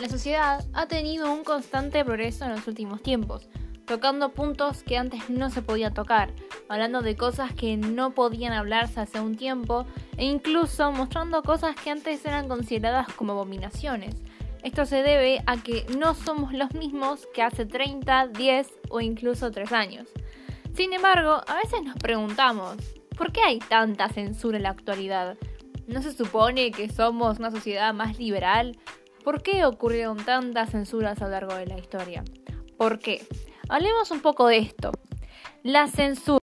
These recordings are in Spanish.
La sociedad ha tenido un constante progreso en los últimos tiempos, tocando puntos que antes no se podían tocar, hablando de cosas que no podían hablarse hace un tiempo e incluso mostrando cosas que antes eran consideradas como abominaciones. Esto se debe a que no somos los mismos que hace 30, 10 o incluso 3 años. Sin embargo, a veces nos preguntamos, ¿por qué hay tanta censura en la actualidad? ¿No se supone que somos una sociedad más liberal? ¿Por qué ocurrieron tantas censuras a lo largo de la historia? ¿Por qué? Hablemos un poco de esto. La censura.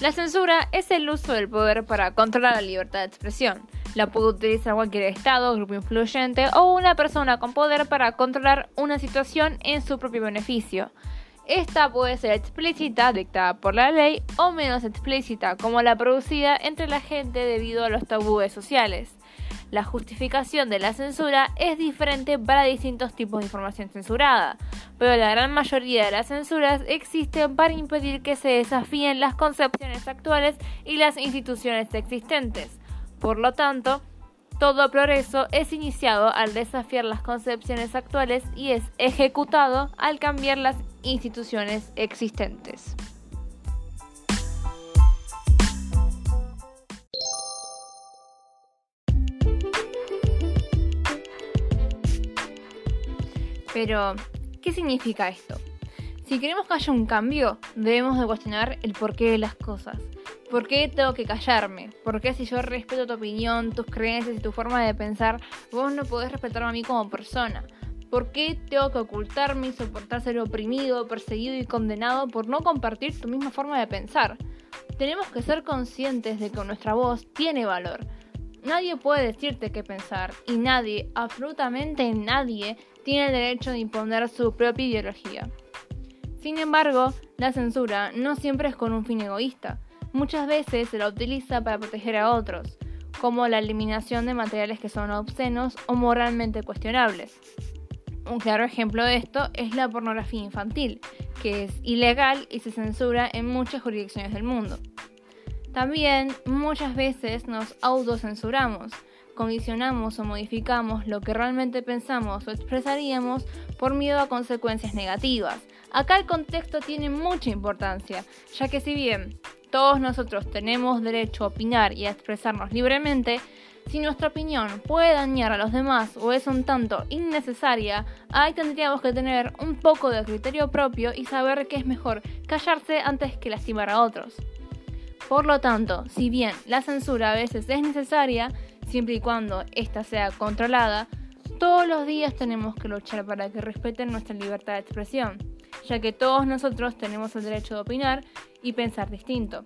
La censura es el uso del poder para controlar la libertad de expresión. La puede utilizar cualquier Estado, grupo influyente o una persona con poder para controlar una situación en su propio beneficio. Esta puede ser explícita, dictada por la ley, o menos explícita, como la producida entre la gente debido a los tabúes sociales. La justificación de la censura es diferente para distintos tipos de información censurada, pero la gran mayoría de las censuras existen para impedir que se desafíen las concepciones actuales y las instituciones existentes. Por lo tanto, todo progreso es iniciado al desafiar las concepciones actuales y es ejecutado al cambiar las instituciones existentes. Pero, ¿qué significa esto? Si queremos que haya un cambio, debemos de cuestionar el porqué de las cosas. ¿Por qué tengo que callarme? ¿Por qué si yo respeto tu opinión, tus creencias y tu forma de pensar, vos no podés respetarme a mí como persona? ¿Por qué tengo que ocultarme y soportar ser oprimido, perseguido y condenado por no compartir tu misma forma de pensar? Tenemos que ser conscientes de que nuestra voz tiene valor. Nadie puede decirte qué pensar y nadie, absolutamente nadie, tiene el derecho de imponer su propia ideología. Sin embargo, la censura no siempre es con un fin egoísta muchas veces se la utiliza para proteger a otros, como la eliminación de materiales que son obscenos o moralmente cuestionables. Un claro ejemplo de esto es la pornografía infantil, que es ilegal y se censura en muchas jurisdicciones del mundo. También muchas veces nos autocensuramos, condicionamos o modificamos lo que realmente pensamos o expresaríamos por miedo a consecuencias negativas. Acá el contexto tiene mucha importancia, ya que si bien todos nosotros tenemos derecho a opinar y a expresarnos libremente, si nuestra opinión puede dañar a los demás o es un tanto innecesaria, ahí tendríamos que tener un poco de criterio propio y saber que es mejor callarse antes que lastimar a otros. Por lo tanto, si bien la censura a veces es necesaria, siempre y cuando ésta sea controlada, todos los días tenemos que luchar para que respeten nuestra libertad de expresión, ya que todos nosotros tenemos el derecho de opinar y pensar distinto.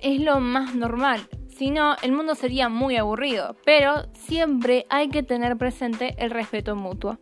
Es lo más normal, si no, el mundo sería muy aburrido, pero siempre hay que tener presente el respeto mutuo.